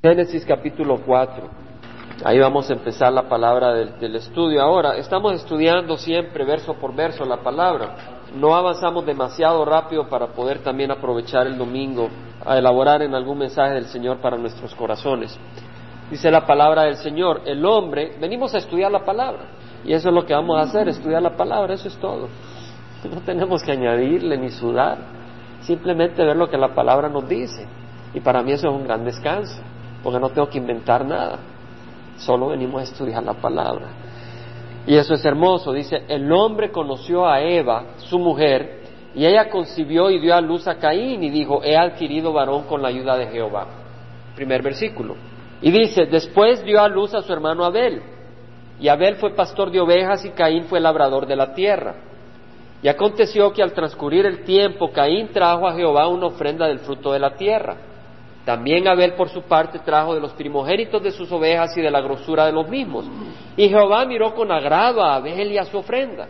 Génesis capítulo 4. Ahí vamos a empezar la palabra del, del, estudio. Ahora, estamos estudiando siempre verso por verso la palabra. No avanzamos demasiado rápido para poder también aprovechar el domingo a elaborar en algún mensaje del Señor para nuestros corazones. Dice la palabra del Señor, el hombre, venimos a estudiar la palabra. Y eso es lo que vamos a hacer, estudiar la palabra, eso es todo. No tenemos que añadirle ni sudar, simplemente ver lo que la palabra nos dice. Y para mí eso es un gran descanso porque no tengo que inventar nada, solo venimos a estudiar la palabra. Y eso es hermoso, dice, el hombre conoció a Eva, su mujer, y ella concibió y dio a luz a Caín y dijo, he adquirido varón con la ayuda de Jehová. Primer versículo. Y dice, después dio a luz a su hermano Abel, y Abel fue pastor de ovejas y Caín fue labrador de la tierra. Y aconteció que al transcurrir el tiempo, Caín trajo a Jehová una ofrenda del fruto de la tierra. También Abel por su parte trajo de los primogénitos de sus ovejas y de la grosura de los mismos. Y Jehová miró con agrado a Abel y a su ofrenda.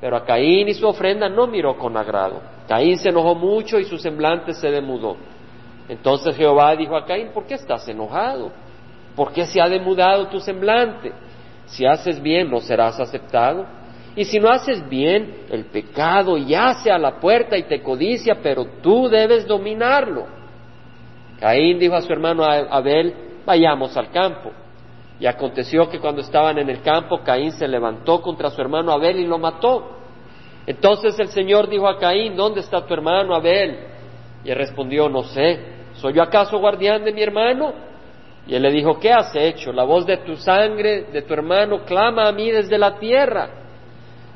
Pero a Caín y su ofrenda no miró con agrado. Caín se enojó mucho y su semblante se demudó. Entonces Jehová dijo a Caín, ¿por qué estás enojado? ¿Por qué se ha demudado tu semblante? Si haces bien, no serás aceptado. Y si no haces bien, el pecado yace a la puerta y te codicia, pero tú debes dominarlo. Caín dijo a su hermano Abel, vayamos al campo. Y aconteció que cuando estaban en el campo, Caín se levantó contra su hermano Abel y lo mató. Entonces el Señor dijo a Caín, ¿dónde está tu hermano Abel? Y él respondió, no sé, ¿soy yo acaso guardián de mi hermano? Y él le dijo, ¿qué has hecho? La voz de tu sangre, de tu hermano, clama a mí desde la tierra.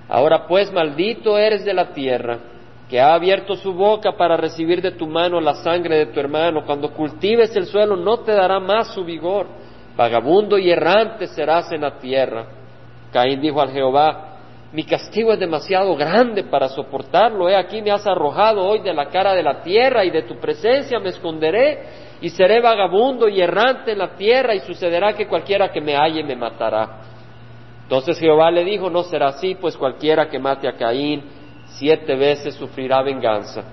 Ahora pues, maldito eres de la tierra que ha abierto su boca para recibir de tu mano la sangre de tu hermano. Cuando cultives el suelo no te dará más su vigor. Vagabundo y errante serás en la tierra. Caín dijo al Jehová, mi castigo es demasiado grande para soportarlo. He aquí me has arrojado hoy de la cara de la tierra y de tu presencia me esconderé y seré vagabundo y errante en la tierra y sucederá que cualquiera que me halle me matará. Entonces Jehová le dijo, no será así, pues cualquiera que mate a Caín siete veces sufrirá venganza.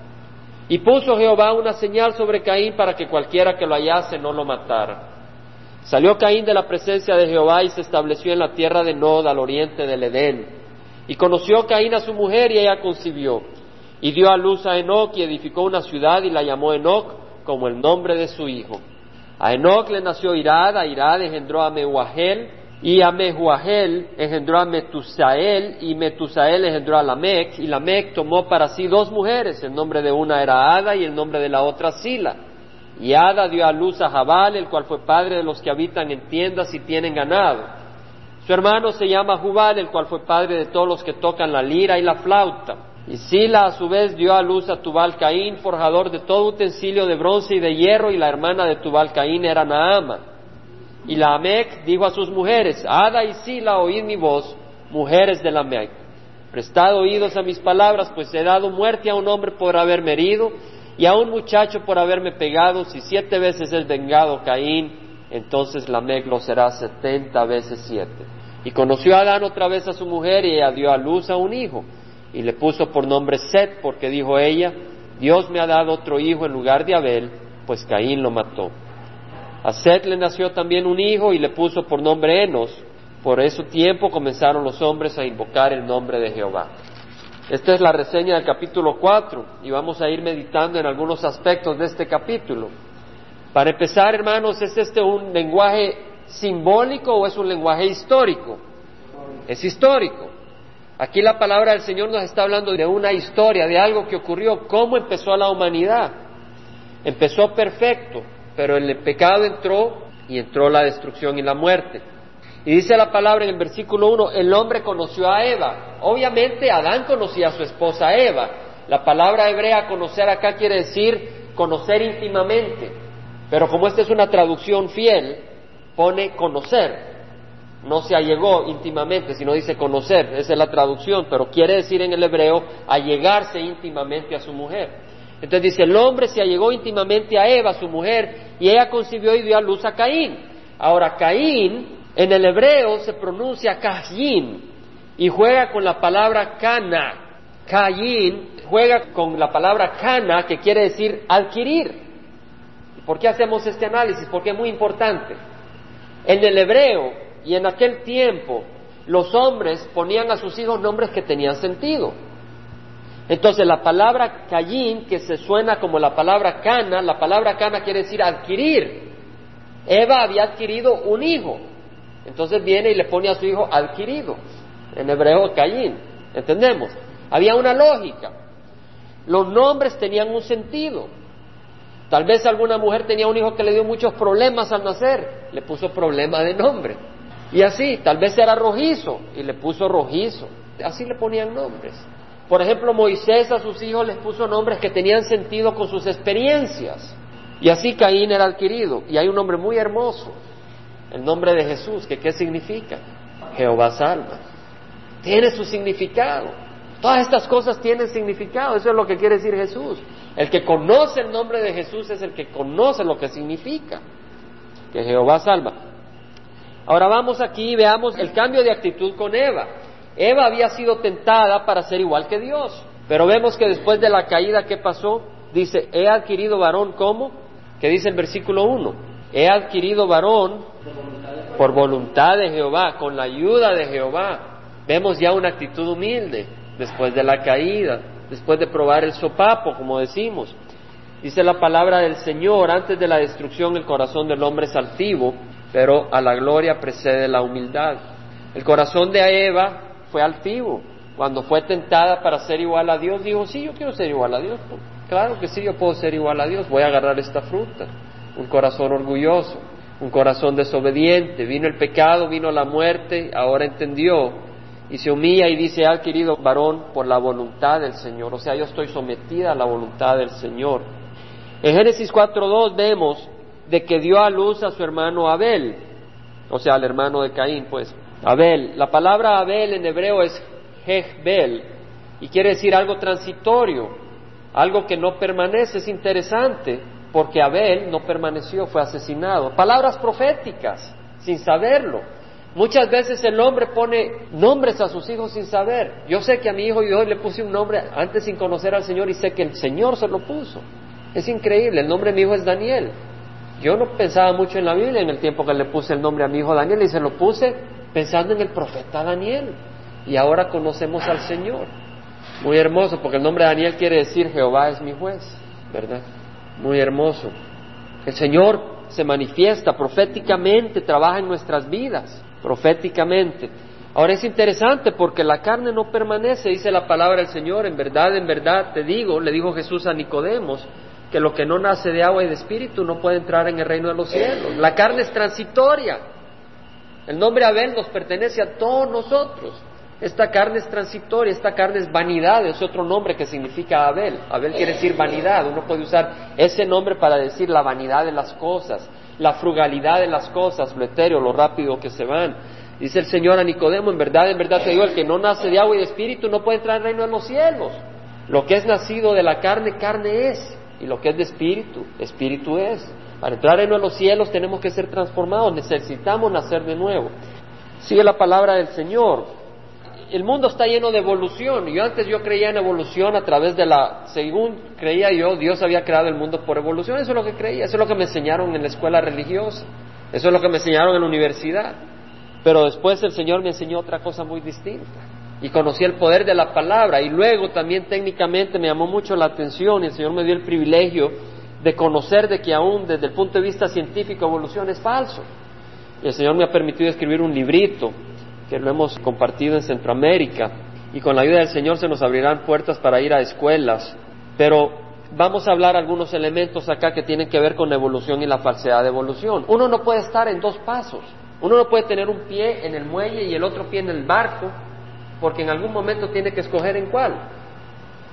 Y puso Jehová una señal sobre Caín para que cualquiera que lo hallase no lo matara. Salió Caín de la presencia de Jehová y se estableció en la tierra de Nod, al oriente del Edén. Y conoció Caín a su mujer y ella concibió. Y dio a luz a Enoch y edificó una ciudad y la llamó Enoch como el nombre de su hijo. A Enoch le nació Irad, a Irad engendró a Mehuahel, y a Mehuahel engendró a Metusael, y Metusael engendró a Lamec, y Lamec tomó para sí dos mujeres, el nombre de una era Ada y el nombre de la otra Sila. Y Ada dio a luz a Jabal, el cual fue padre de los que habitan en tiendas y tienen ganado. Su hermano se llama Jubal, el cual fue padre de todos los que tocan la lira y la flauta. Y Sila a su vez dio a luz a Tubal Caín, forjador de todo utensilio de bronce y de hierro, y la hermana de Tubal Caín era Naama. Y la Amec dijo a sus mujeres, Ada y Sila, oíd mi voz, mujeres de la Amec. Prestad oídos a mis palabras, pues he dado muerte a un hombre por haberme herido y a un muchacho por haberme pegado. Si siete veces es vengado Caín, entonces la Amec lo será setenta veces siete. Y conoció a Adán otra vez a su mujer y ella dio a luz a un hijo. Y le puso por nombre Set, porque dijo ella, Dios me ha dado otro hijo en lugar de Abel, pues Caín lo mató. A Seth le nació también un hijo y le puso por nombre Enos. Por ese tiempo comenzaron los hombres a invocar el nombre de Jehová. Esta es la reseña del capítulo 4 y vamos a ir meditando en algunos aspectos de este capítulo. Para empezar, hermanos, ¿es este un lenguaje simbólico o es un lenguaje histórico? Es histórico. Aquí la palabra del Señor nos está hablando de una historia, de algo que ocurrió, cómo empezó la humanidad. Empezó perfecto, pero el pecado entró y entró la destrucción y la muerte. Y dice la palabra en el versículo 1, el hombre conoció a Eva. Obviamente Adán conocía a su esposa Eva. La palabra hebrea conocer acá quiere decir conocer íntimamente. Pero como esta es una traducción fiel, pone conocer. No se allegó íntimamente, sino dice conocer. Esa es la traducción, pero quiere decir en el hebreo allegarse íntimamente a su mujer. Entonces dice, el hombre se allegó íntimamente a Eva, su mujer, y ella concibió y dio a luz a Caín. Ahora, Caín en el hebreo se pronuncia Caín y juega con la palabra Cana. Caín juega con la palabra Cana que quiere decir adquirir. ¿Por qué hacemos este análisis? Porque es muy importante. En el hebreo y en aquel tiempo, los hombres ponían a sus hijos nombres que tenían sentido. Entonces la palabra Caín, que se suena como la palabra cana, la palabra cana quiere decir adquirir. Eva había adquirido un hijo. Entonces viene y le pone a su hijo adquirido. En hebreo Caín. ¿Entendemos? Había una lógica. Los nombres tenían un sentido. Tal vez alguna mujer tenía un hijo que le dio muchos problemas al nacer, le puso problema de nombre. Y así, tal vez era rojizo y le puso rojizo. Así le ponían nombres. Por ejemplo, Moisés a sus hijos les puso nombres que tenían sentido con sus experiencias. Y así Caín era adquirido. Y hay un nombre muy hermoso, el nombre de Jesús, que qué significa? Jehová salva. Tiene su significado. Todas estas cosas tienen significado. Eso es lo que quiere decir Jesús. El que conoce el nombre de Jesús es el que conoce lo que significa. Que Jehová salva. Ahora vamos aquí y veamos el cambio de actitud con Eva. Eva había sido tentada para ser igual que Dios. Pero vemos que después de la caída, ¿qué pasó? Dice, he adquirido varón, ¿cómo? Que dice el versículo 1. He adquirido varón por voluntad de Jehová, con la ayuda de Jehová. Vemos ya una actitud humilde después de la caída, después de probar el sopapo, como decimos. Dice la palabra del Señor, antes de la destrucción el corazón del hombre es altivo, pero a la gloria precede la humildad. El corazón de Eva fue altivo. Cuando fue tentada para ser igual a Dios, dijo, sí, yo quiero ser igual a Dios. Claro que sí, yo puedo ser igual a Dios, voy a agarrar esta fruta. Un corazón orgulloso, un corazón desobediente. Vino el pecado, vino la muerte, ahora entendió y se humilla y dice, ha querido varón por la voluntad del Señor. O sea, yo estoy sometida a la voluntad del Señor. En Génesis 4.2 vemos de que dio a luz a su hermano Abel, o sea, al hermano de Caín, pues. Abel, la palabra Abel en hebreo es Jehbel y quiere decir algo transitorio, algo que no permanece, es interesante, porque Abel no permaneció, fue asesinado. Palabras proféticas, sin saberlo. Muchas veces el hombre pone nombres a sus hijos sin saber. Yo sé que a mi hijo yo le puse un nombre antes sin conocer al Señor y sé que el Señor se lo puso. Es increíble, el nombre de mi hijo es Daniel. Yo no pensaba mucho en la Biblia en el tiempo que le puse el nombre a mi hijo Daniel y se lo puse pensando en el profeta Daniel. Y ahora conocemos al Señor. Muy hermoso, porque el nombre de Daniel quiere decir Jehová es mi juez, ¿verdad? Muy hermoso. El Señor se manifiesta proféticamente, trabaja en nuestras vidas proféticamente. Ahora es interesante porque la carne no permanece, dice la palabra del Señor, en verdad, en verdad te digo, le dijo Jesús a Nicodemos, que lo que no nace de agua y de espíritu no puede entrar en el reino de los cielos. La carne es transitoria. El nombre Abel nos pertenece a todos nosotros. Esta carne es transitoria, esta carne es vanidad, es otro nombre que significa Abel. Abel quiere decir vanidad, uno puede usar ese nombre para decir la vanidad de las cosas, la frugalidad de las cosas, lo etéreo, lo rápido que se van. Dice el Señor a Nicodemo, en verdad, en verdad te digo, el que no nace de agua y de espíritu no puede entrar al reino de los cielos. Lo que es nacido de la carne, carne es. Y lo que es de espíritu, espíritu es. Para entrar de los cielos tenemos que ser transformados, necesitamos nacer de nuevo. Sigue la palabra del Señor. El mundo está lleno de evolución. Yo antes yo creía en evolución a través de la, según creía yo, Dios había creado el mundo por evolución. Eso es lo que creía, eso es lo que me enseñaron en la escuela religiosa, eso es lo que me enseñaron en la universidad. Pero después el Señor me enseñó otra cosa muy distinta. Y conocí el poder de la palabra. Y luego también técnicamente me llamó mucho la atención y el Señor me dio el privilegio de conocer de que aún desde el punto de vista científico evolución es falso. Y el Señor me ha permitido escribir un librito que lo hemos compartido en Centroamérica. Y con la ayuda del Señor se nos abrirán puertas para ir a escuelas. Pero vamos a hablar algunos elementos acá que tienen que ver con la evolución y la falsedad de evolución. Uno no puede estar en dos pasos. Uno no puede tener un pie en el muelle y el otro pie en el barco, porque en algún momento tiene que escoger en cuál.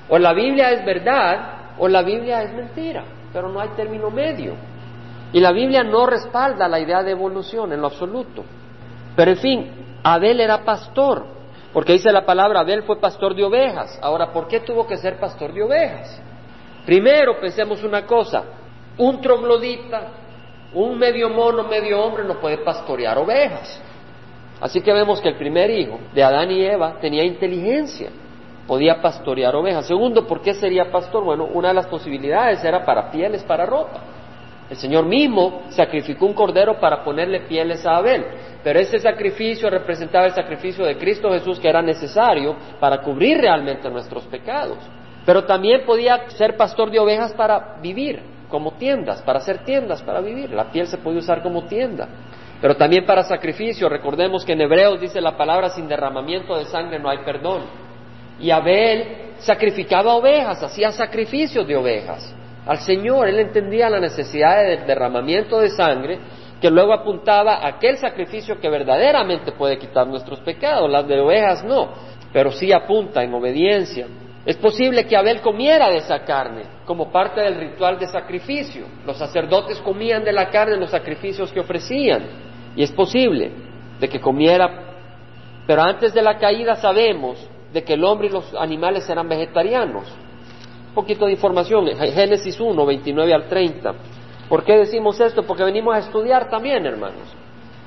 O la Biblia es verdad o la Biblia es mentira, pero no hay término medio. Y la Biblia no respalda la idea de evolución en lo absoluto. Pero en fin, Abel era pastor, porque dice la palabra, Abel fue pastor de ovejas. Ahora, ¿por qué tuvo que ser pastor de ovejas? Primero, pensemos una cosa, un troglodita un medio mono, medio hombre no puede pastorear ovejas. Así que vemos que el primer hijo de Adán y Eva tenía inteligencia, podía pastorear ovejas. Segundo, ¿por qué sería pastor? Bueno, una de las posibilidades era para pieles, para ropa. El Señor mismo sacrificó un cordero para ponerle pieles a Abel, pero ese sacrificio representaba el sacrificio de Cristo Jesús que era necesario para cubrir realmente nuestros pecados. Pero también podía ser pastor de ovejas para vivir, como tiendas, para hacer tiendas para vivir. La piel se puede usar como tienda. Pero también para sacrificio. Recordemos que en Hebreos dice la palabra sin derramamiento de sangre no hay perdón. Y Abel sacrificaba ovejas, hacía sacrificios de ovejas al Señor. Él entendía la necesidad del derramamiento de sangre que luego apuntaba a aquel sacrificio que verdaderamente puede quitar nuestros pecados. Las de ovejas no, pero sí apunta en obediencia. Es posible que Abel comiera de esa carne como parte del ritual de sacrificio. Los sacerdotes comían de la carne los sacrificios que ofrecían. Y es posible de que comiera. Pero antes de la caída sabemos de que el hombre y los animales eran vegetarianos. Un poquito de información, Génesis 1, 29 al 30. ¿Por qué decimos esto? Porque venimos a estudiar también, hermanos,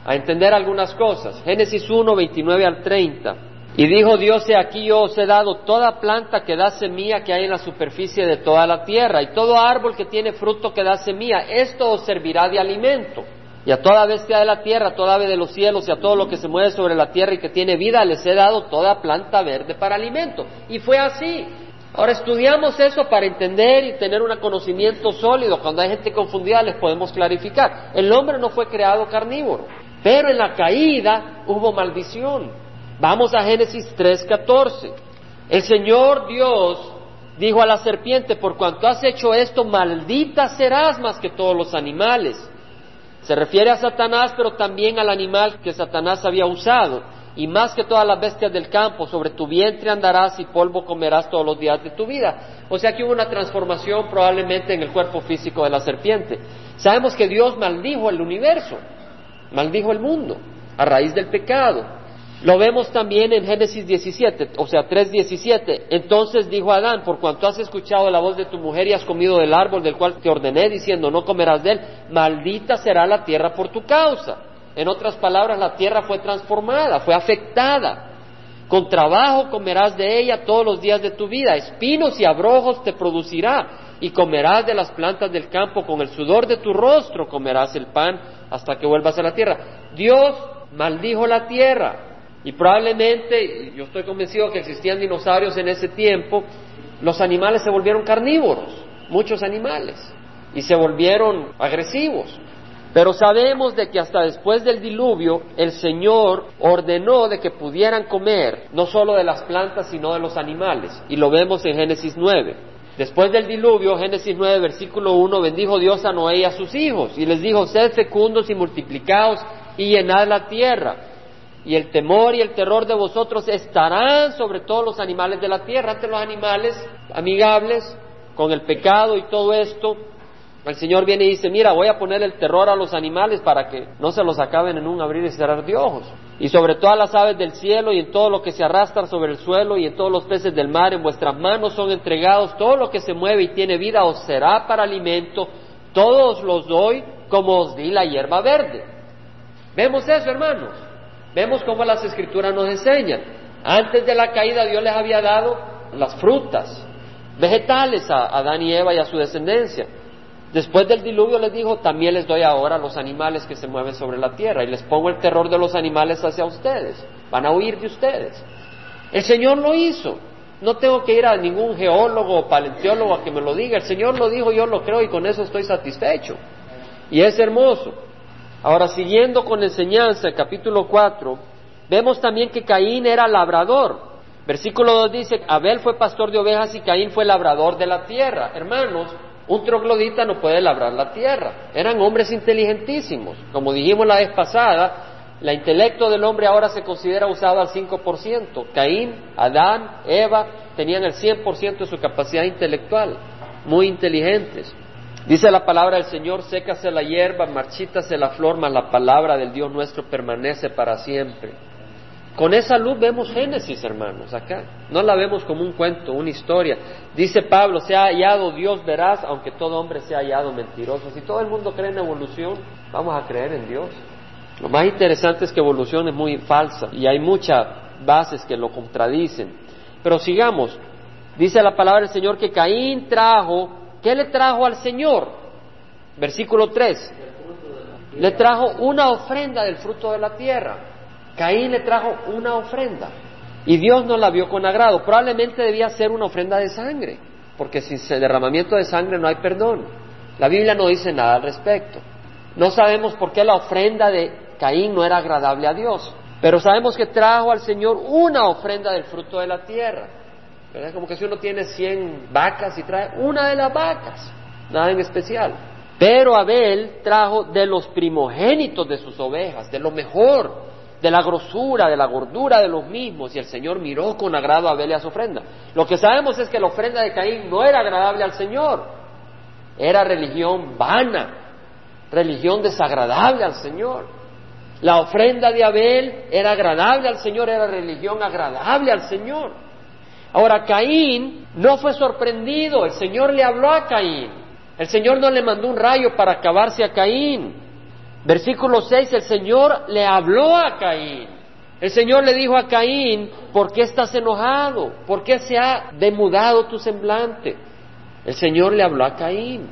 a entender algunas cosas. Génesis 1, 29 al 30. Y dijo Dios, he aquí yo os he dado toda planta que da semilla que hay en la superficie de toda la tierra, y todo árbol que tiene fruto que da semilla, esto os servirá de alimento. Y a toda bestia de la tierra, a toda ave de los cielos y a todo lo que se mueve sobre la tierra y que tiene vida, les he dado toda planta verde para alimento. Y fue así. Ahora estudiamos eso para entender y tener un conocimiento sólido. Cuando hay gente confundida les podemos clarificar. El hombre no fue creado carnívoro, pero en la caída hubo maldición. Vamos a Génesis 3:14. El Señor Dios dijo a la serpiente, por cuanto has hecho esto, maldita serás más que todos los animales. Se refiere a Satanás, pero también al animal que Satanás había usado y más que todas las bestias del campo, sobre tu vientre andarás y polvo comerás todos los días de tu vida. O sea que hubo una transformación probablemente en el cuerpo físico de la serpiente. Sabemos que Dios maldijo el universo, maldijo el mundo a raíz del pecado. Lo vemos también en Génesis 17, o sea, 3.17. Entonces dijo Adán, por cuanto has escuchado la voz de tu mujer y has comido del árbol del cual te ordené diciendo, no comerás de él, maldita será la tierra por tu causa. En otras palabras, la tierra fue transformada, fue afectada. Con trabajo comerás de ella todos los días de tu vida, espinos y abrojos te producirá, y comerás de las plantas del campo, con el sudor de tu rostro comerás el pan hasta que vuelvas a la tierra. Dios maldijo la tierra, y probablemente, yo estoy convencido que existían dinosaurios en ese tiempo, los animales se volvieron carnívoros, muchos animales, y se volvieron agresivos. Pero sabemos de que hasta después del diluvio el Señor ordenó de que pudieran comer no solo de las plantas sino de los animales. Y lo vemos en Génesis 9. Después del diluvio, Génesis 9, versículo 1, bendijo Dios a Noé y a sus hijos y les dijo, sed fecundos y multiplicados y llenad la tierra. Y el temor y el terror de vosotros estarán sobre todos los animales de la tierra, ante los animales amigables con el pecado y todo esto, el Señor viene y dice, mira, voy a poner el terror a los animales para que no se los acaben en un abrir y cerrar de ojos. Y sobre todas las aves del cielo y en todo lo que se arrastra sobre el suelo y en todos los peces del mar, en vuestras manos son entregados, todo lo que se mueve y tiene vida os será para alimento, todos los doy como os di la hierba verde. Vemos eso, hermanos. Vemos cómo las escrituras nos enseñan. Antes de la caída Dios les había dado las frutas, vegetales a Adán y Eva y a su descendencia. Después del diluvio les dijo, también les doy ahora los animales que se mueven sobre la tierra y les pongo el terror de los animales hacia ustedes. Van a huir de ustedes. El Señor lo hizo. No tengo que ir a ningún geólogo o paleontólogo a que me lo diga. El Señor lo dijo, yo lo creo y con eso estoy satisfecho. Y es hermoso. Ahora, siguiendo con la enseñanza, el capítulo 4, vemos también que Caín era labrador. Versículo 2 dice, Abel fue pastor de ovejas y Caín fue labrador de la tierra. Hermanos, un troglodita no puede labrar la tierra. Eran hombres inteligentísimos. Como dijimos la vez pasada, el intelecto del hombre ahora se considera usado al 5%. Caín, Adán, Eva tenían el 100% de su capacidad intelectual. Muy inteligentes. Dice la palabra del Señor, sécase la hierba, marchítase la flor, mas la palabra del Dios nuestro permanece para siempre. Con esa luz vemos Génesis, hermanos, acá. No la vemos como un cuento, una historia. Dice Pablo, se ha hallado Dios verás, aunque todo hombre se ha hallado mentiroso. Si todo el mundo cree en evolución, vamos a creer en Dios. Lo más interesante es que evolución es muy falsa y hay muchas bases que lo contradicen. Pero sigamos. Dice la palabra del Señor que Caín trajo, ¿qué le trajo al Señor? Versículo 3. Le trajo una ofrenda del fruto de la tierra. Caín le trajo una ofrenda. Y Dios no la vio con agrado. Probablemente debía ser una ofrenda de sangre, porque sin derramamiento de sangre no hay perdón. La Biblia no dice nada al respecto. No sabemos por qué la ofrenda de Caín no era agradable a Dios, pero sabemos que trajo al Señor una ofrenda del fruto de la tierra. Como que si uno tiene cien vacas y trae una de las vacas, nada en especial. Pero Abel trajo de los primogénitos de sus ovejas, de lo mejor, de la grosura, de la gordura de los mismos, y el Señor miró con agrado a Abel y a su ofrenda. Lo que sabemos es que la ofrenda de Caín no era agradable al Señor, era religión vana, religión desagradable al Señor. La ofrenda de Abel era agradable al Señor, era religión agradable al Señor. Ahora Caín no fue sorprendido, el Señor le habló a Caín. El Señor no le mandó un rayo para acabarse a Caín. Versículo 6, el Señor le habló a Caín. El Señor le dijo a Caín, ¿por qué estás enojado? ¿Por qué se ha demudado tu semblante? El Señor le habló a Caín.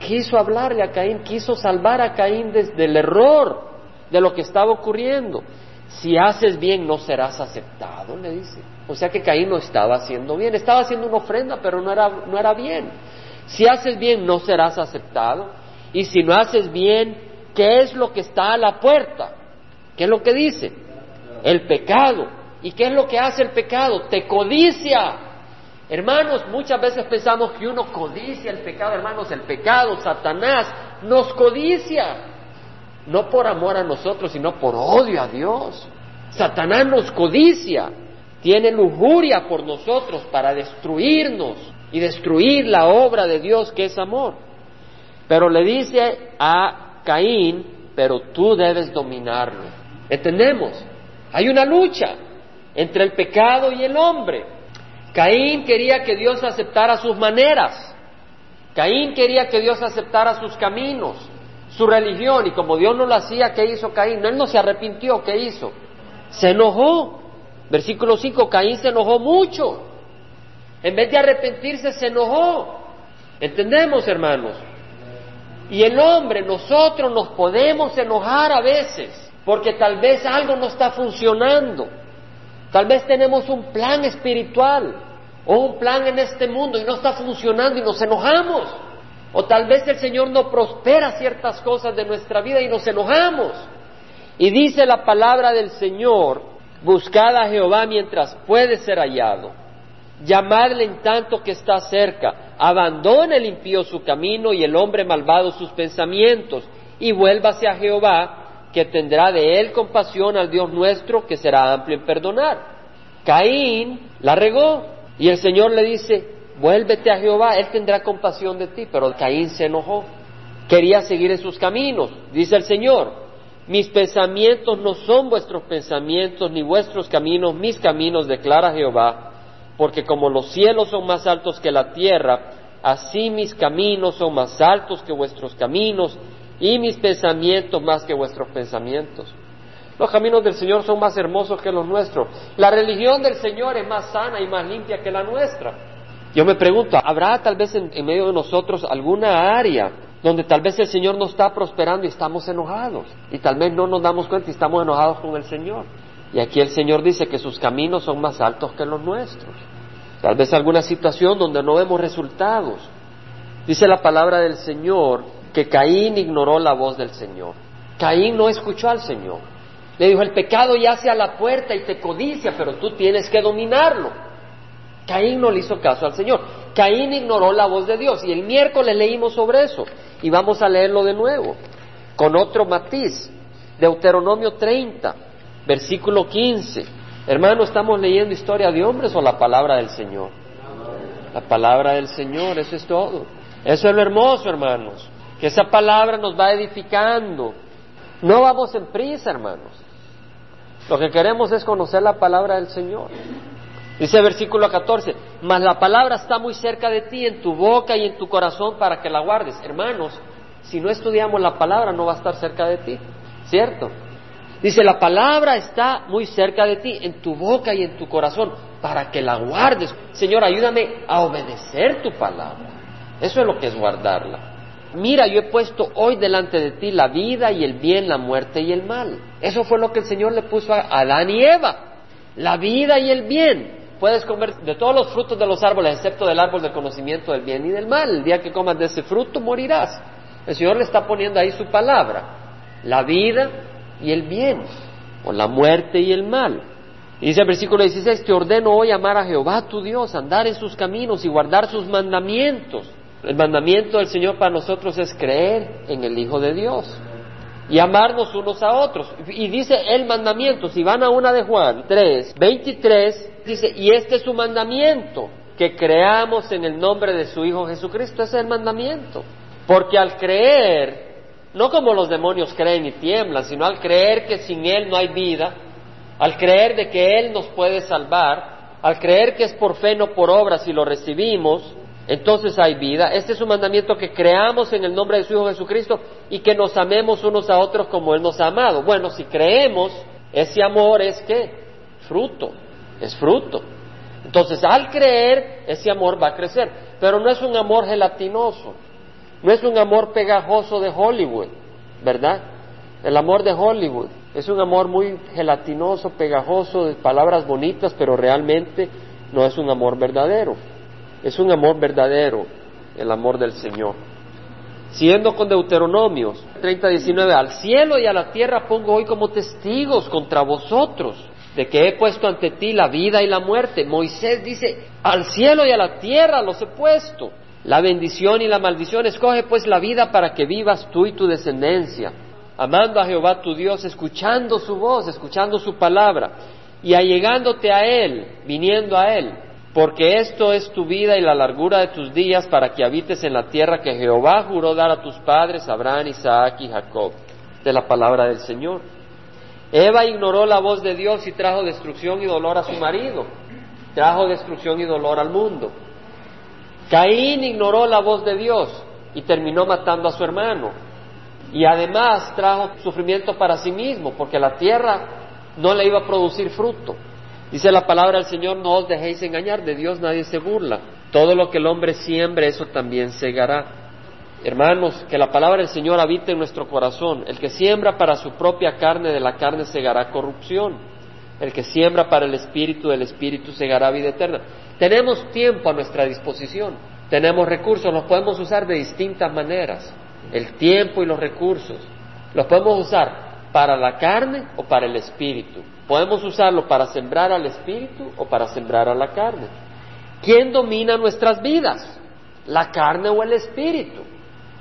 Quiso hablarle a Caín, quiso salvar a Caín desde el error de lo que estaba ocurriendo. Si haces bien no serás aceptado, le dice. O sea que Caín no estaba haciendo bien, estaba haciendo una ofrenda, pero no era, no era bien. Si haces bien, no serás aceptado. Y si no haces bien, ¿qué es lo que está a la puerta? ¿Qué es lo que dice? El pecado. ¿Y qué es lo que hace el pecado? Te codicia. Hermanos, muchas veces pensamos que uno codicia el pecado. Hermanos, el pecado, Satanás, nos codicia. No por amor a nosotros, sino por odio a Dios. Satanás nos codicia. Tiene lujuria por nosotros para destruirnos y destruir la obra de Dios que es amor. Pero le dice a Caín, pero tú debes dominarlo. ¿Entendemos? Hay una lucha entre el pecado y el hombre. Caín quería que Dios aceptara sus maneras. Caín quería que Dios aceptara sus caminos, su religión, y como Dios no lo hacía, ¿qué hizo Caín? Él no se arrepintió, ¿qué hizo? Se enojó. Versículo 5, Caín se enojó mucho en vez de arrepentirse, se enojó. ¿Entendemos, hermanos? Y el hombre, nosotros nos podemos enojar a veces, porque tal vez algo no está funcionando. Tal vez tenemos un plan espiritual o un plan en este mundo y no está funcionando y nos enojamos. O tal vez el Señor no prospera ciertas cosas de nuestra vida y nos enojamos. Y dice la palabra del Señor, buscad a Jehová mientras puede ser hallado llamadle en tanto que está cerca, abandone el impío su camino y el hombre malvado sus pensamientos, y vuélvase a Jehová, que tendrá de él compasión al Dios nuestro, que será amplio en perdonar. Caín la regó, y el Señor le dice, vuélvete a Jehová, él tendrá compasión de ti, pero Caín se enojó, quería seguir en sus caminos, dice el Señor, mis pensamientos no son vuestros pensamientos, ni vuestros caminos mis caminos, declara Jehová porque como los cielos son más altos que la tierra, así mis caminos son más altos que vuestros caminos y mis pensamientos más que vuestros pensamientos. Los caminos del Señor son más hermosos que los nuestros. La religión del Señor es más sana y más limpia que la nuestra. Yo me pregunto, ¿habrá tal vez en, medio de nosotros alguna área donde tal vez el Señor no está prosperando y estamos enojados? Y tal vez no nos damos cuenta y estamos enojados con el Señor. Y aquí el Señor dice que sus caminos son más altos que los nuestros. Tal vez alguna situación donde no vemos resultados. Dice la palabra del Señor que Caín ignoró la voz del Señor. Caín no escuchó al Señor. Le dijo, el pecado yace a la puerta y te codicia, pero tú tienes que dominarlo. Caín no le hizo caso al Señor. Caín ignoró la voz de Dios. Y el miércoles leímos sobre eso. Y vamos a leerlo de nuevo, con otro matiz. Deuteronomio 30, versículo 15. Hermano, ¿estamos leyendo historia de hombres o la palabra del Señor? La palabra del Señor, eso es todo. Eso es lo hermoso, hermanos. Que esa palabra nos va edificando. No vamos en prisa, hermanos. Lo que queremos es conocer la palabra del Señor. Dice versículo 14, mas la palabra está muy cerca de ti, en tu boca y en tu corazón para que la guardes. Hermanos, si no estudiamos la palabra no va a estar cerca de ti, ¿cierto? Dice, la palabra está muy cerca de ti, en tu boca y en tu corazón, para que la guardes. Señor, ayúdame a obedecer tu palabra. Eso es lo que es guardarla. mira, yo he puesto hoy delante de ti la vida y el bien, la muerte y el mal. Eso fue lo que el Señor le puso a Adán y Eva, la vida y el bien. Puedes comer de todos los frutos de los árboles, excepto del árbol del conocimiento del bien y del mal. El día que comas de ese fruto morirás. El Señor le está poniendo ahí su palabra, la vida y el bien, o la muerte y el mal. Y dice el versículo 16, te ordeno hoy amar a Jehová tu Dios, andar en sus caminos y guardar sus mandamientos. El mandamiento del Señor para nosotros es creer en el Hijo de Dios y amarnos unos a otros. Y dice el mandamiento, si van a una de Juan 3, 23, dice, y este es su mandamiento, que creamos en el nombre de su Hijo Jesucristo, ese es el mandamiento. Porque al creer, no como los demonios creen y tiemblan, sino al creer que sin Él no hay vida, al creer de que Él nos puede salvar, al creer que es por fe, no por obra, si lo recibimos, entonces hay vida. Este es un mandamiento que creamos en el nombre de su Hijo Jesucristo y que nos amemos unos a otros como Él nos ha amado. Bueno, si creemos, ese amor es que fruto, es fruto. Entonces, al creer, ese amor va a crecer. Pero no es un amor gelatinoso, no es un amor pegajoso de Hollywood, ¿verdad? El amor de Hollywood es un amor muy gelatinoso, pegajoso, de palabras bonitas, pero realmente no es un amor verdadero. Es un amor verdadero, el amor del Señor. Siguiendo con Deuteronomios 30, 19, al cielo y a la tierra pongo hoy como testigos contra vosotros de que he puesto ante ti la vida y la muerte. Moisés dice, al cielo y a la tierra los he puesto. La bendición y la maldición, escoge pues la vida para que vivas tú y tu descendencia, amando a Jehová tu Dios, escuchando su voz, escuchando su palabra, y allegándote a Él, viniendo a Él, porque esto es tu vida y la largura de tus días para que habites en la tierra que Jehová juró dar a tus padres, Abraham, Isaac y Jacob. De la palabra del Señor. Eva ignoró la voz de Dios y trajo destrucción y dolor a su marido. Trajo destrucción y dolor al mundo. Caín ignoró la voz de Dios y terminó matando a su hermano. Y además trajo sufrimiento para sí mismo, porque la tierra no le iba a producir fruto. Dice la palabra del Señor, no os dejéis engañar, de Dios nadie se burla. Todo lo que el hombre siembre, eso también segará. Hermanos, que la palabra del Señor habite en nuestro corazón. El que siembra para su propia carne, de la carne segará corrupción. El que siembra para el Espíritu, del Espíritu segará vida eterna. Tenemos tiempo a nuestra disposición. Tenemos recursos, los podemos usar de distintas maneras. El tiempo y los recursos. Los podemos usar para la carne o para el Espíritu. Podemos usarlo para sembrar al espíritu o para sembrar a la carne. ¿Quién domina nuestras vidas? ¿La carne o el espíritu?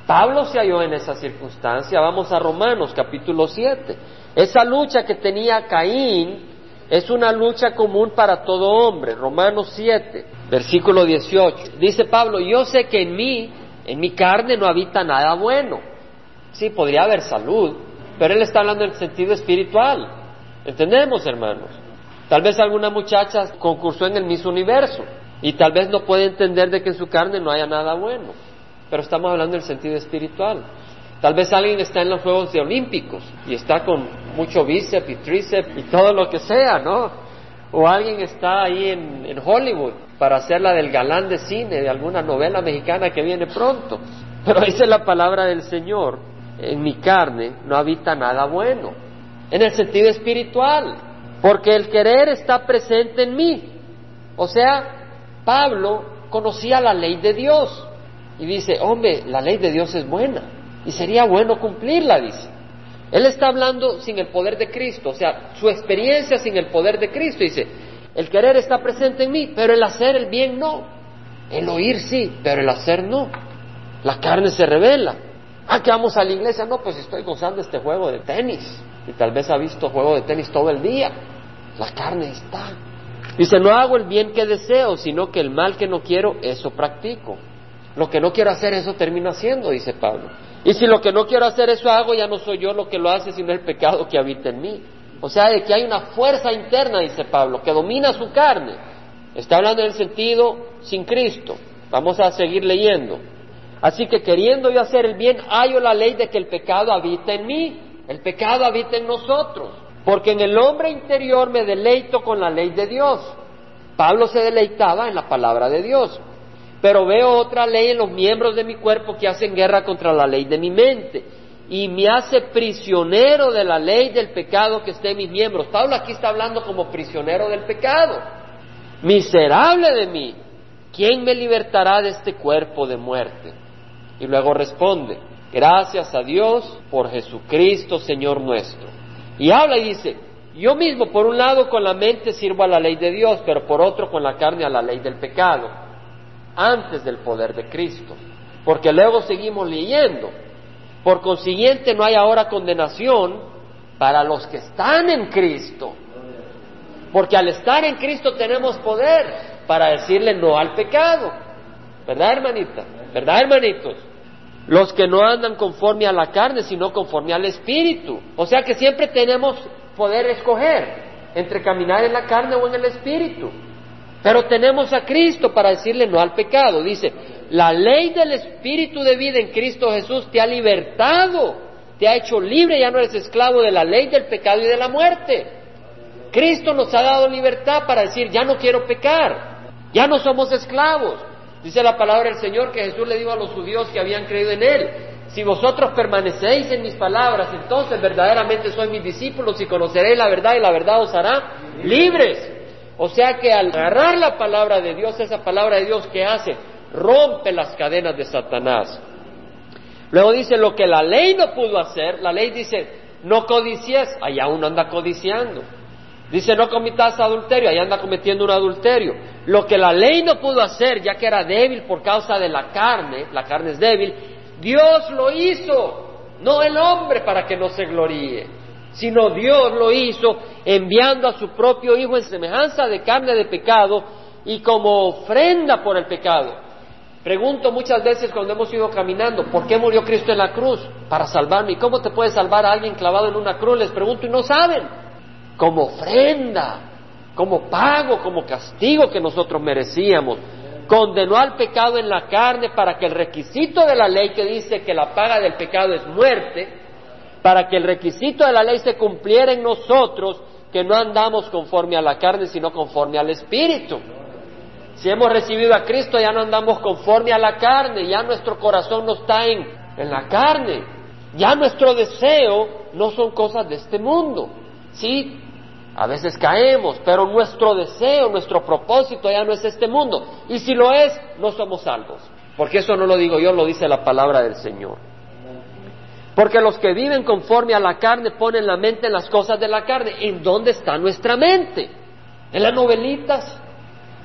Pablo se halló en esa circunstancia. Vamos a Romanos capítulo 7. Esa lucha que tenía Caín es una lucha común para todo hombre. Romanos 7, versículo 18. Dice Pablo, yo sé que en mí, en mi carne no habita nada bueno. Sí, podría haber salud, pero él está hablando en el sentido espiritual. ¿Entendemos, hermanos? Tal vez alguna muchacha concursó en el Miss Universo y tal vez no puede entender de que en su carne no haya nada bueno, pero estamos hablando del sentido espiritual. Tal vez alguien está en los Juegos de Olímpicos y está con mucho bíceps y tríceps y todo lo que sea, ¿no? O alguien está ahí en, en Hollywood para hacer la del galán de cine de alguna novela mexicana que viene pronto. Pero dice la palabra del Señor, en mi carne no habita nada bueno en el sentido espiritual, porque el querer está presente en mí. O sea, Pablo conocía la ley de Dios y dice, hombre, la ley de Dios es buena y sería bueno cumplirla, dice. Él está hablando sin el poder de Cristo, o sea, su experiencia sin el poder de Cristo, dice, el querer está presente en mí, pero el hacer el bien no. El oír sí, pero el hacer no. La carne se revela. Ah, que vamos a la iglesia, no, pues estoy gozando este juego de tenis y tal vez ha visto juego de tenis todo el día. La carne está. Dice, no hago el bien que deseo, sino que el mal que no quiero, eso practico. Lo que no quiero hacer, eso termino haciendo, dice Pablo. Y si lo que no quiero hacer, eso hago, ya no soy yo lo que lo hace, sino el pecado que habita en mí. O sea, de que hay una fuerza interna, dice Pablo, que domina su carne. Está hablando en el sentido sin Cristo. Vamos a seguir leyendo. Así que queriendo yo hacer el bien, hallo la ley de que el pecado habita en mí. El pecado habita en nosotros, porque en el hombre interior me deleito con la ley de Dios. Pablo se deleitaba en la palabra de Dios. pero veo otra ley en los miembros de mi cuerpo que hacen guerra contra la ley de mi mente y me hace prisionero de la ley del pecado que está en mis miembros. Pablo aquí está hablando como prisionero del pecado. Miserable de mí, ¿quién me libertará de este cuerpo de muerte? Y luego responde, gracias a Dios por Jesucristo, Señor nuestro. Y habla y dice, yo mismo por un lado con la mente sirvo a la ley de Dios, pero por otro con la carne a la ley del pecado, antes del poder de Cristo. Porque luego seguimos leyendo. Por consiguiente no hay ahora condenación para los que están en Cristo. Porque al estar en Cristo tenemos poder para decirle no al pecado. ¿Verdad, hermanita? ¿Verdad, hermanitos? Los que no andan conforme a la carne, sino conforme al Espíritu. O sea que siempre tenemos poder escoger entre caminar en la carne o en el Espíritu. Pero tenemos a Cristo para decirle no al pecado. Dice, la ley del Espíritu de vida en Cristo Jesús te ha libertado, te ha hecho libre, ya no eres esclavo de la ley del pecado y de la muerte. Cristo nos ha dado libertad para decir, ya no quiero pecar, ya no somos esclavos. Dice la palabra del Señor que Jesús le dijo a los judíos que habían creído en Él, si vosotros permanecéis en mis palabras, entonces verdaderamente sois mis discípulos y conoceréis la verdad y la verdad os hará libres. O sea que al agarrar la palabra de Dios, esa palabra de Dios que hace, rompe las cadenas de Satanás. Luego dice lo que la ley no pudo hacer, la ley dice, no codicies, allá uno anda codiciando. Dice, no comitas adulterio, ahí anda cometiendo un adulterio. Lo que la ley no pudo hacer, ya que era débil por causa de la carne, la carne es débil, Dios lo hizo, no el hombre para que no se gloríe, sino Dios lo hizo enviando a su propio Hijo en semejanza de carne de pecado y como ofrenda por el pecado. Pregunto muchas veces cuando hemos ido caminando, ¿por qué murió Cristo en la cruz? Para salvarme. ¿Y cómo te puede salvar a alguien clavado en una cruz? Les pregunto y no saben como ofrenda, como pago, como castigo que nosotros merecíamos. Condenó al pecado en la carne para que el requisito de la ley que dice que la paga del pecado es muerte, para que el requisito de la ley se cumpliera en nosotros, que no andamos conforme a la carne, sino conforme al Espíritu. Si hemos recibido a Cristo, ya no andamos conforme a la carne, ya nuestro corazón no está en, en la carne, ya nuestro deseo no son cosas de este mundo. Sí, a veces caemos, pero nuestro deseo, nuestro propósito ya no es este mundo. Y si lo es, no somos salvos. Porque eso no lo digo yo, lo dice la palabra del Señor. Porque los que viven conforme a la carne ponen la mente en las cosas de la carne. ¿En dónde está nuestra mente? En las novelitas.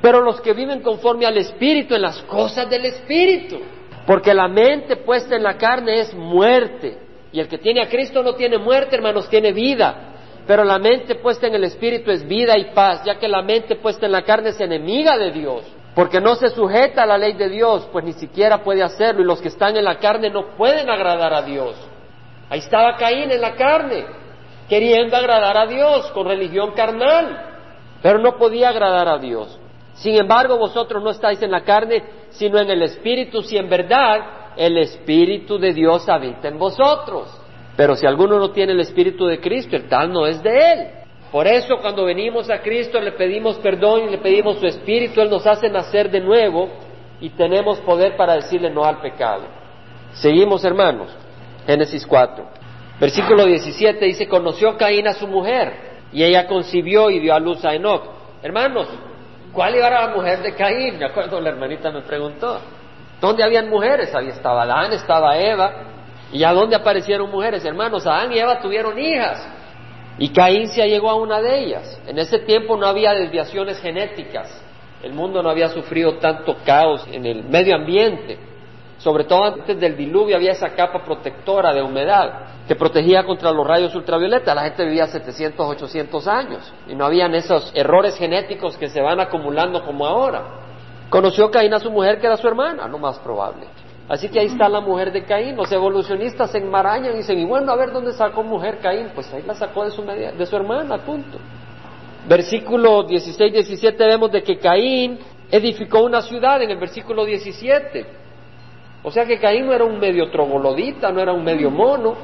Pero los que viven conforme al Espíritu, en las cosas del Espíritu. Porque la mente puesta en la carne es muerte. Y el que tiene a Cristo no tiene muerte, hermanos, tiene vida. Pero la mente puesta en el Espíritu es vida y paz, ya que la mente puesta en la carne es enemiga de Dios, porque no se sujeta a la ley de Dios, pues ni siquiera puede hacerlo, y los que están en la carne no pueden agradar a Dios. Ahí estaba Caín en la carne, queriendo agradar a Dios con religión carnal, pero no podía agradar a Dios. Sin embargo, vosotros no estáis en la carne, sino en el Espíritu, si en verdad el Espíritu de Dios habita en vosotros. Pero si alguno no tiene el Espíritu de Cristo, el tal no es de Él. Por eso cuando venimos a Cristo le pedimos perdón y le pedimos su Espíritu, Él nos hace nacer de nuevo y tenemos poder para decirle no al pecado. Seguimos hermanos. Génesis 4. Versículo 17 dice, conoció Caín a su mujer y ella concibió y dio a luz a Enoch. Hermanos, ¿cuál era la mujer de Caín? Me acuerdo, la hermanita me preguntó. ¿Dónde habían mujeres? Ahí estaba Adán, estaba Eva, ¿Y a dónde aparecieron mujeres? Hermanos, Adán y Eva tuvieron hijas. Y Caín se llegó a una de ellas. En ese tiempo no había desviaciones genéticas. El mundo no había sufrido tanto caos en el medio ambiente. Sobre todo antes del diluvio había esa capa protectora de humedad que protegía contra los rayos ultravioletas. La gente vivía 700, 800 años y no habían esos errores genéticos que se van acumulando como ahora. Conoció Caín a su mujer que era su hermana, lo más probable. Así que ahí está la mujer de Caín. Los evolucionistas se enmarañan y dicen, y bueno, a ver dónde sacó mujer Caín. Pues ahí la sacó de su, de su hermana, punto. Versículo 16-17 vemos de que Caín edificó una ciudad en el versículo 17. O sea que Caín no era un medio troglodita, no era un medio mono.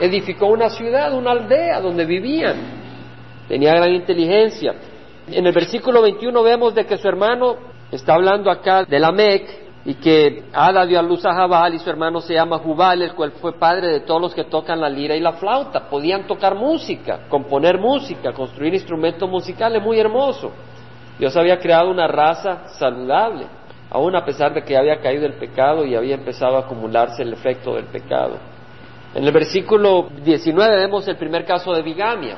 Edificó una ciudad, una aldea donde vivían. Tenía gran inteligencia. En el versículo 21 vemos de que su hermano está hablando acá de la Mec, y que Ada dio a luz a Jabal y su hermano se llama Jubal, el cual fue padre de todos los que tocan la lira y la flauta. Podían tocar música, componer música, construir instrumentos musicales, muy hermoso. Dios había creado una raza saludable, aún a pesar de que había caído el pecado y había empezado a acumularse el efecto del pecado. En el versículo 19 vemos el primer caso de bigamia.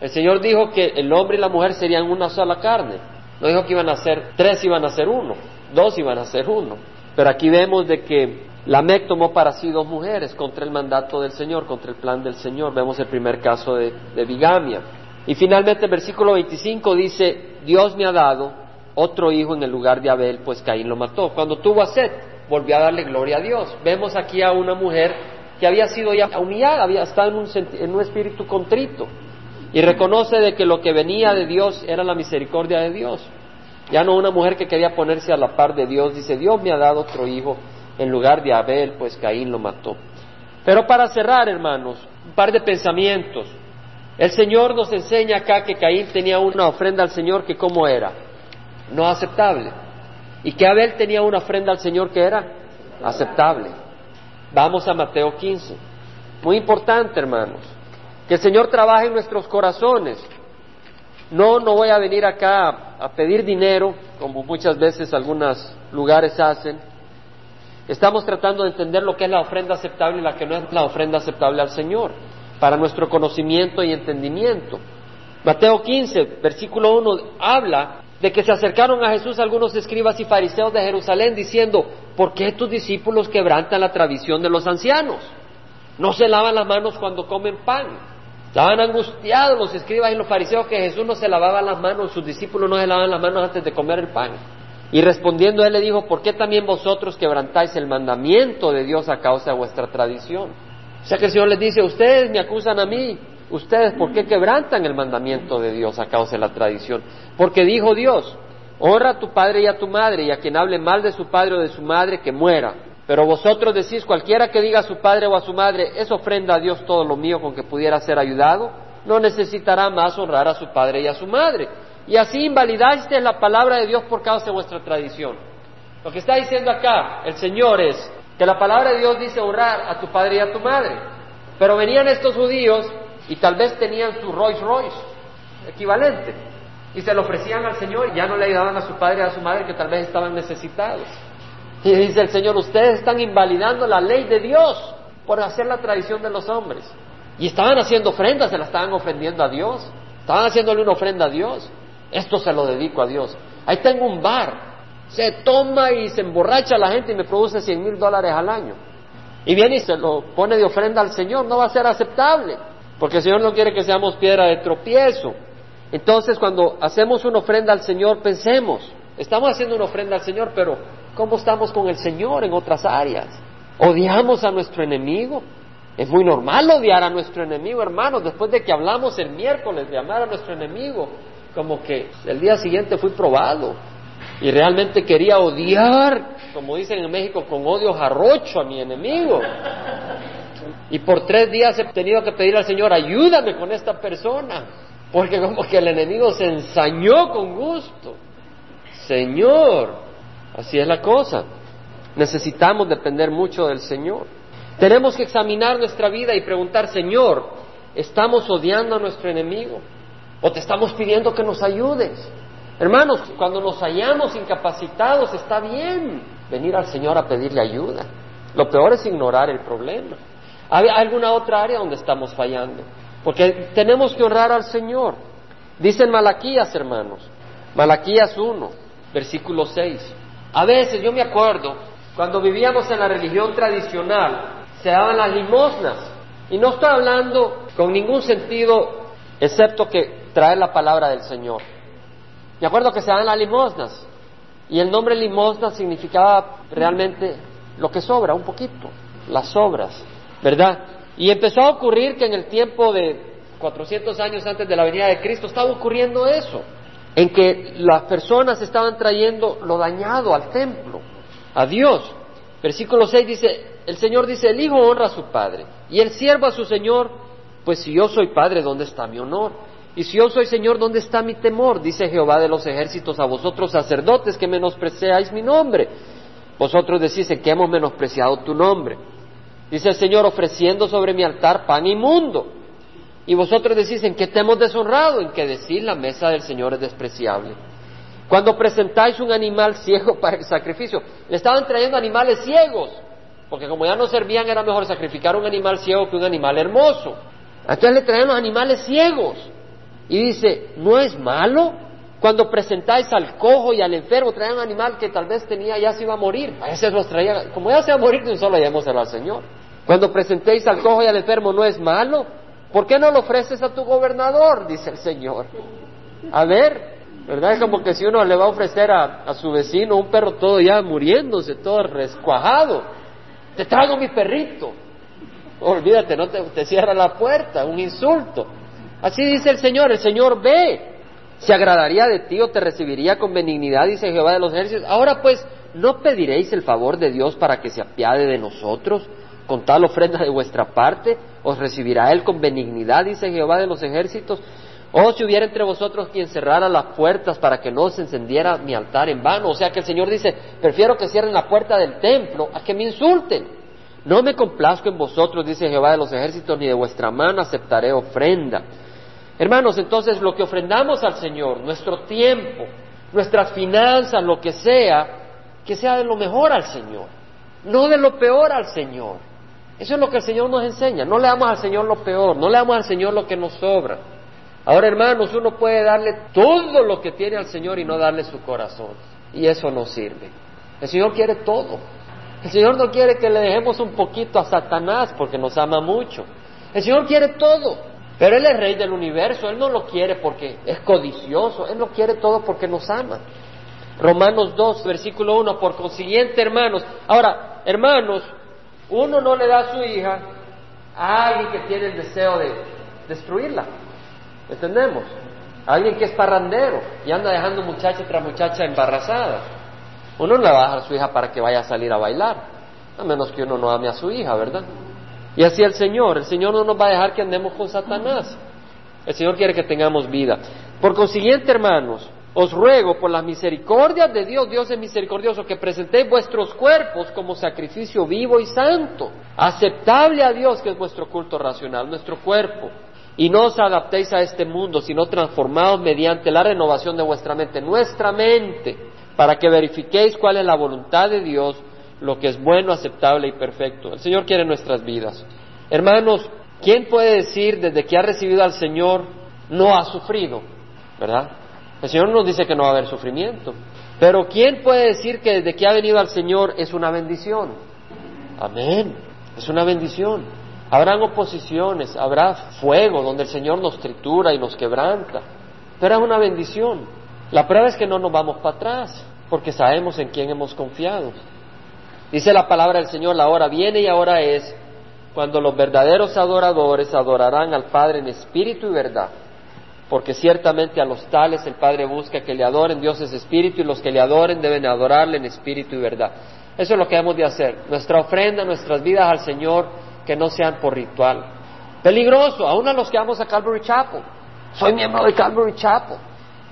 El Señor dijo que el hombre y la mujer serían una sola carne. No dijo que iban a ser tres, iban a ser uno dos iban a ser uno. Pero aquí vemos de que Lamec tomó para sí dos mujeres contra el mandato del Señor, contra el plan del Señor. Vemos el primer caso de, bigamia. Y finalmente el versículo 25 dice, Dios me ha dado otro hijo en el lugar de Abel, pues Caín lo mató. Cuando tuvo a Seth, volvió a darle gloria a Dios. Vemos aquí a una mujer que había sido ya humillada, había estado en un, en un espíritu contrito y reconoce de que lo que venía de Dios era la misericordia de Dios. Ya no una mujer que quería ponerse a la par de Dios, dice, Dios me ha dado otro hijo en lugar de Abel, pues Caín lo mató. Pero para cerrar, hermanos, un par de pensamientos. El Señor nos enseña acá que Caín tenía una ofrenda al Señor que cómo era, no aceptable. Y que Abel tenía una ofrenda al Señor que era aceptable. Vamos a Mateo 15. Muy importante, hermanos, que el Señor trabaje en nuestros corazones no, no voy a venir acá a, pedir dinero, como muchas veces algunos lugares hacen. Estamos tratando de entender lo que es la ofrenda aceptable y la que no es la ofrenda aceptable al Señor, para nuestro conocimiento y entendimiento. Mateo 15, versículo 1, habla de que se acercaron a Jesús algunos escribas y fariseos de Jerusalén diciendo, ¿por qué tus discípulos quebrantan la tradición de los ancianos? No se lavan las manos cuando comen pan. Estaban angustiados los escribas y los fariseos que Jesús no se lavaba las manos, sus discípulos no se lavaban las manos antes de comer el pan. Y respondiendo él le dijo, ¿por qué también vosotros quebrantáis el mandamiento de Dios a causa de vuestra tradición? O sea que el Señor les dice, ustedes me acusan a mí, ustedes, ¿por qué quebrantan el mandamiento de Dios a causa de la tradición? Porque dijo Dios, honra a tu padre y a tu madre, y a quien hable mal de su padre o de su madre, que muera. Pero vosotros decís, cualquiera que diga a su padre o a su madre, es ofrenda a Dios todo lo mío con que pudiera ser ayudado, no necesitará más honrar a su padre y a su madre. Y así invalidáis la palabra de Dios por causa de vuestra tradición. Lo que está diciendo acá el Señor es que la palabra de Dios dice honrar a tu padre y a tu madre. Pero venían estos judíos y tal vez tenían su Rolls Royce equivalente y se lo ofrecían al Señor y ya no le ayudaban a su padre y a su madre que tal vez estaban necesitados. Y dice el Señor, ustedes están invalidando la ley de Dios por hacer la tradición de los hombres. Y estaban haciendo ofrendas, se la estaban ofendiendo a Dios. Estaban haciéndole una ofrenda a Dios. Esto se lo dedico a Dios. Ahí tengo un bar. Se toma y se emborracha la gente y me produce cien mil dólares al año. Y viene y se lo pone de ofrenda al Señor. No va a ser aceptable. Porque el Señor no quiere que seamos piedra de tropiezo. Entonces, cuando hacemos una ofrenda al Señor, pensemos, estamos haciendo una ofrenda al Señor, pero ¿Cómo estamos con el Señor en otras áreas? ¿Odiamos a nuestro enemigo? Es muy normal odiar a nuestro enemigo, hermanos. Después de que hablamos el miércoles de amar a nuestro enemigo, como que el día siguiente fui probado y realmente quería odiar, como dicen en México, con odio jarrocho a mi enemigo. Y por tres días he tenido que pedir al Señor, ayúdame con esta persona, porque como que el enemigo se ensañó con gusto. Señor, Así es la cosa. Necesitamos depender mucho del Señor. Tenemos que examinar nuestra vida y preguntar, Señor, ¿estamos odiando a nuestro enemigo? ¿O te estamos pidiendo que nos ayudes? Hermanos, cuando nos hallamos incapacitados está bien venir al Señor a pedirle ayuda. Lo peor es ignorar el problema. ¿Hay alguna otra área donde estamos fallando? Porque tenemos que honrar al Señor. Dicen Malaquías, hermanos. Malaquías 1, versículo 6. A veces yo me acuerdo, cuando vivíamos en la religión tradicional, se daban las limosnas. Y no estoy hablando con ningún sentido excepto que traer la palabra del Señor. Me acuerdo que se daban las limosnas. Y el nombre limosna significaba realmente lo que sobra, un poquito, las sobras, ¿verdad? Y empezó a ocurrir que en el tiempo de 400 años antes de la venida de Cristo estaba ocurriendo eso en que las personas estaban trayendo lo dañado al templo, a Dios. Versículo 6 dice, el Señor dice, el Hijo honra a su Padre y el siervo a su Señor, pues si yo soy Padre, ¿dónde está mi honor? Y si yo soy Señor, ¿dónde está mi temor? Dice Jehová de los ejércitos a vosotros sacerdotes que menospreciáis mi nombre. Vosotros decís que hemos menospreciado tu nombre. Dice el Señor, ofreciendo sobre mi altar pan inmundo. Y vosotros decís, ¿en qué te hemos deshonrado? En que decir la mesa del Señor es despreciable. Cuando presentáis un animal ciego para el sacrificio, le estaban trayendo animales ciegos, porque como ya no servían era mejor sacrificar un animal ciego que un animal hermoso. Entonces le traían los animales ciegos. Y dice, ¿no es malo? Cuando presentáis al cojo y al enfermo, traían un animal que tal vez tenía, ya se iba a morir. A veces los traían, como ya se va a morir, solo llevémoselo al Señor. Cuando presentéis al cojo y al enfermo, ¿no es malo? ¿Por qué no lo ofreces a tu gobernador? Dice el Señor. A ver, ¿verdad? Es como que si uno le va a ofrecer a, su vecino un perro todo ya muriéndose, todo rescuajado, te traigo mi perrito. Olvídate, no te, te cierra la puerta, un insulto. Así dice el Señor, el Señor ve, se agradaría de ti o te recibiría con benignidad, dice Jehová de los ejércitos. Ahora pues, ¿no pediréis el favor de Dios para que se apiade de nosotros? Con tal ofrenda de vuestra parte, os recibirá Él con benignidad, dice Jehová de los ejércitos. O si hubiera entre vosotros quien cerrara las puertas para que no se encendiera mi altar en vano. O sea que el Señor dice, prefiero que cierren la puerta del templo a que me insulten. No me complazco en vosotros, dice Jehová de los ejércitos, ni de vuestra mano aceptaré ofrenda. Hermanos, entonces lo que ofrendamos al Señor, nuestro tiempo, nuestras finanzas, lo que sea, que sea de lo mejor al Señor, no de lo peor al Señor. Eso es lo que el Señor nos enseña. No le damos al Señor lo peor, no le damos al Señor lo que nos sobra. Ahora, hermanos, uno puede darle todo lo que tiene al Señor y no darle su corazón. Y eso no sirve. El Señor quiere todo. El Señor no quiere que le dejemos un poquito a Satanás porque nos ama mucho. El Señor quiere todo. Pero Él es rey del universo. Él no lo quiere porque es codicioso. Él lo quiere todo porque nos ama. Romanos 2, versículo 1. Por consiguiente, hermanos. Ahora, hermanos, uno no le da a su hija a alguien que tiene el deseo de destruirla. ¿Entendemos? alguien que es parrandero y anda dejando muchacha tras muchacha embarazada. Uno no le va a dejar a su hija para que vaya a salir a bailar, a menos que uno no ame a su hija, ¿verdad? Y así el Señor, el Señor no nos va a dejar que andemos con Satanás. El Señor quiere que tengamos vida. Por consiguiente, hermanos, os ruego por las misericordias de Dios, Dios es misericordioso, que presentéis vuestros cuerpos como sacrificio vivo y santo, aceptable a Dios, que es vuestro culto racional, nuestro cuerpo. Y no os adaptéis a este mundo, sino transformaos mediante la renovación de vuestra mente, nuestra mente, para que verifiquéis cuál es la voluntad de Dios, lo que es bueno, aceptable y perfecto. El Señor quiere nuestras vidas. Hermanos, ¿quién puede decir desde que ha recibido al Señor no ha sufrido? ¿Verdad? El Señor nos dice que no va a haber sufrimiento. Pero ¿quién puede decir que desde que ha venido al Señor es una bendición? Amén. Es una bendición. Habrán oposiciones, habrá fuego donde el Señor nos tritura y nos quebranta. Pero es una bendición. La prueba es que no nos vamos para atrás, porque sabemos en quién hemos confiado. Dice la palabra del Señor, la hora viene y ahora es cuando los verdaderos adoradores adorarán al Padre en espíritu y verdad porque ciertamente a los tales el Padre busca que le adoren, Dios es espíritu y los que le adoren deben adorarle en espíritu y verdad. Eso es lo que hemos de hacer, nuestra ofrenda, nuestras vidas al Señor, que no sean por ritual. Peligroso, aún a los que vamos a Calvary Chapel. Soy miembro de Calvary Chapel.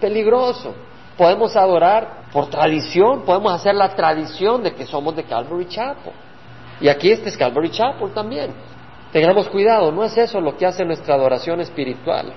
Peligroso. Podemos adorar por tradición, podemos hacer la tradición de que somos de Calvary Chapel. Y aquí este es Calvary Chapel también. Tengamos cuidado, no es eso lo que hace nuestra adoración espiritual.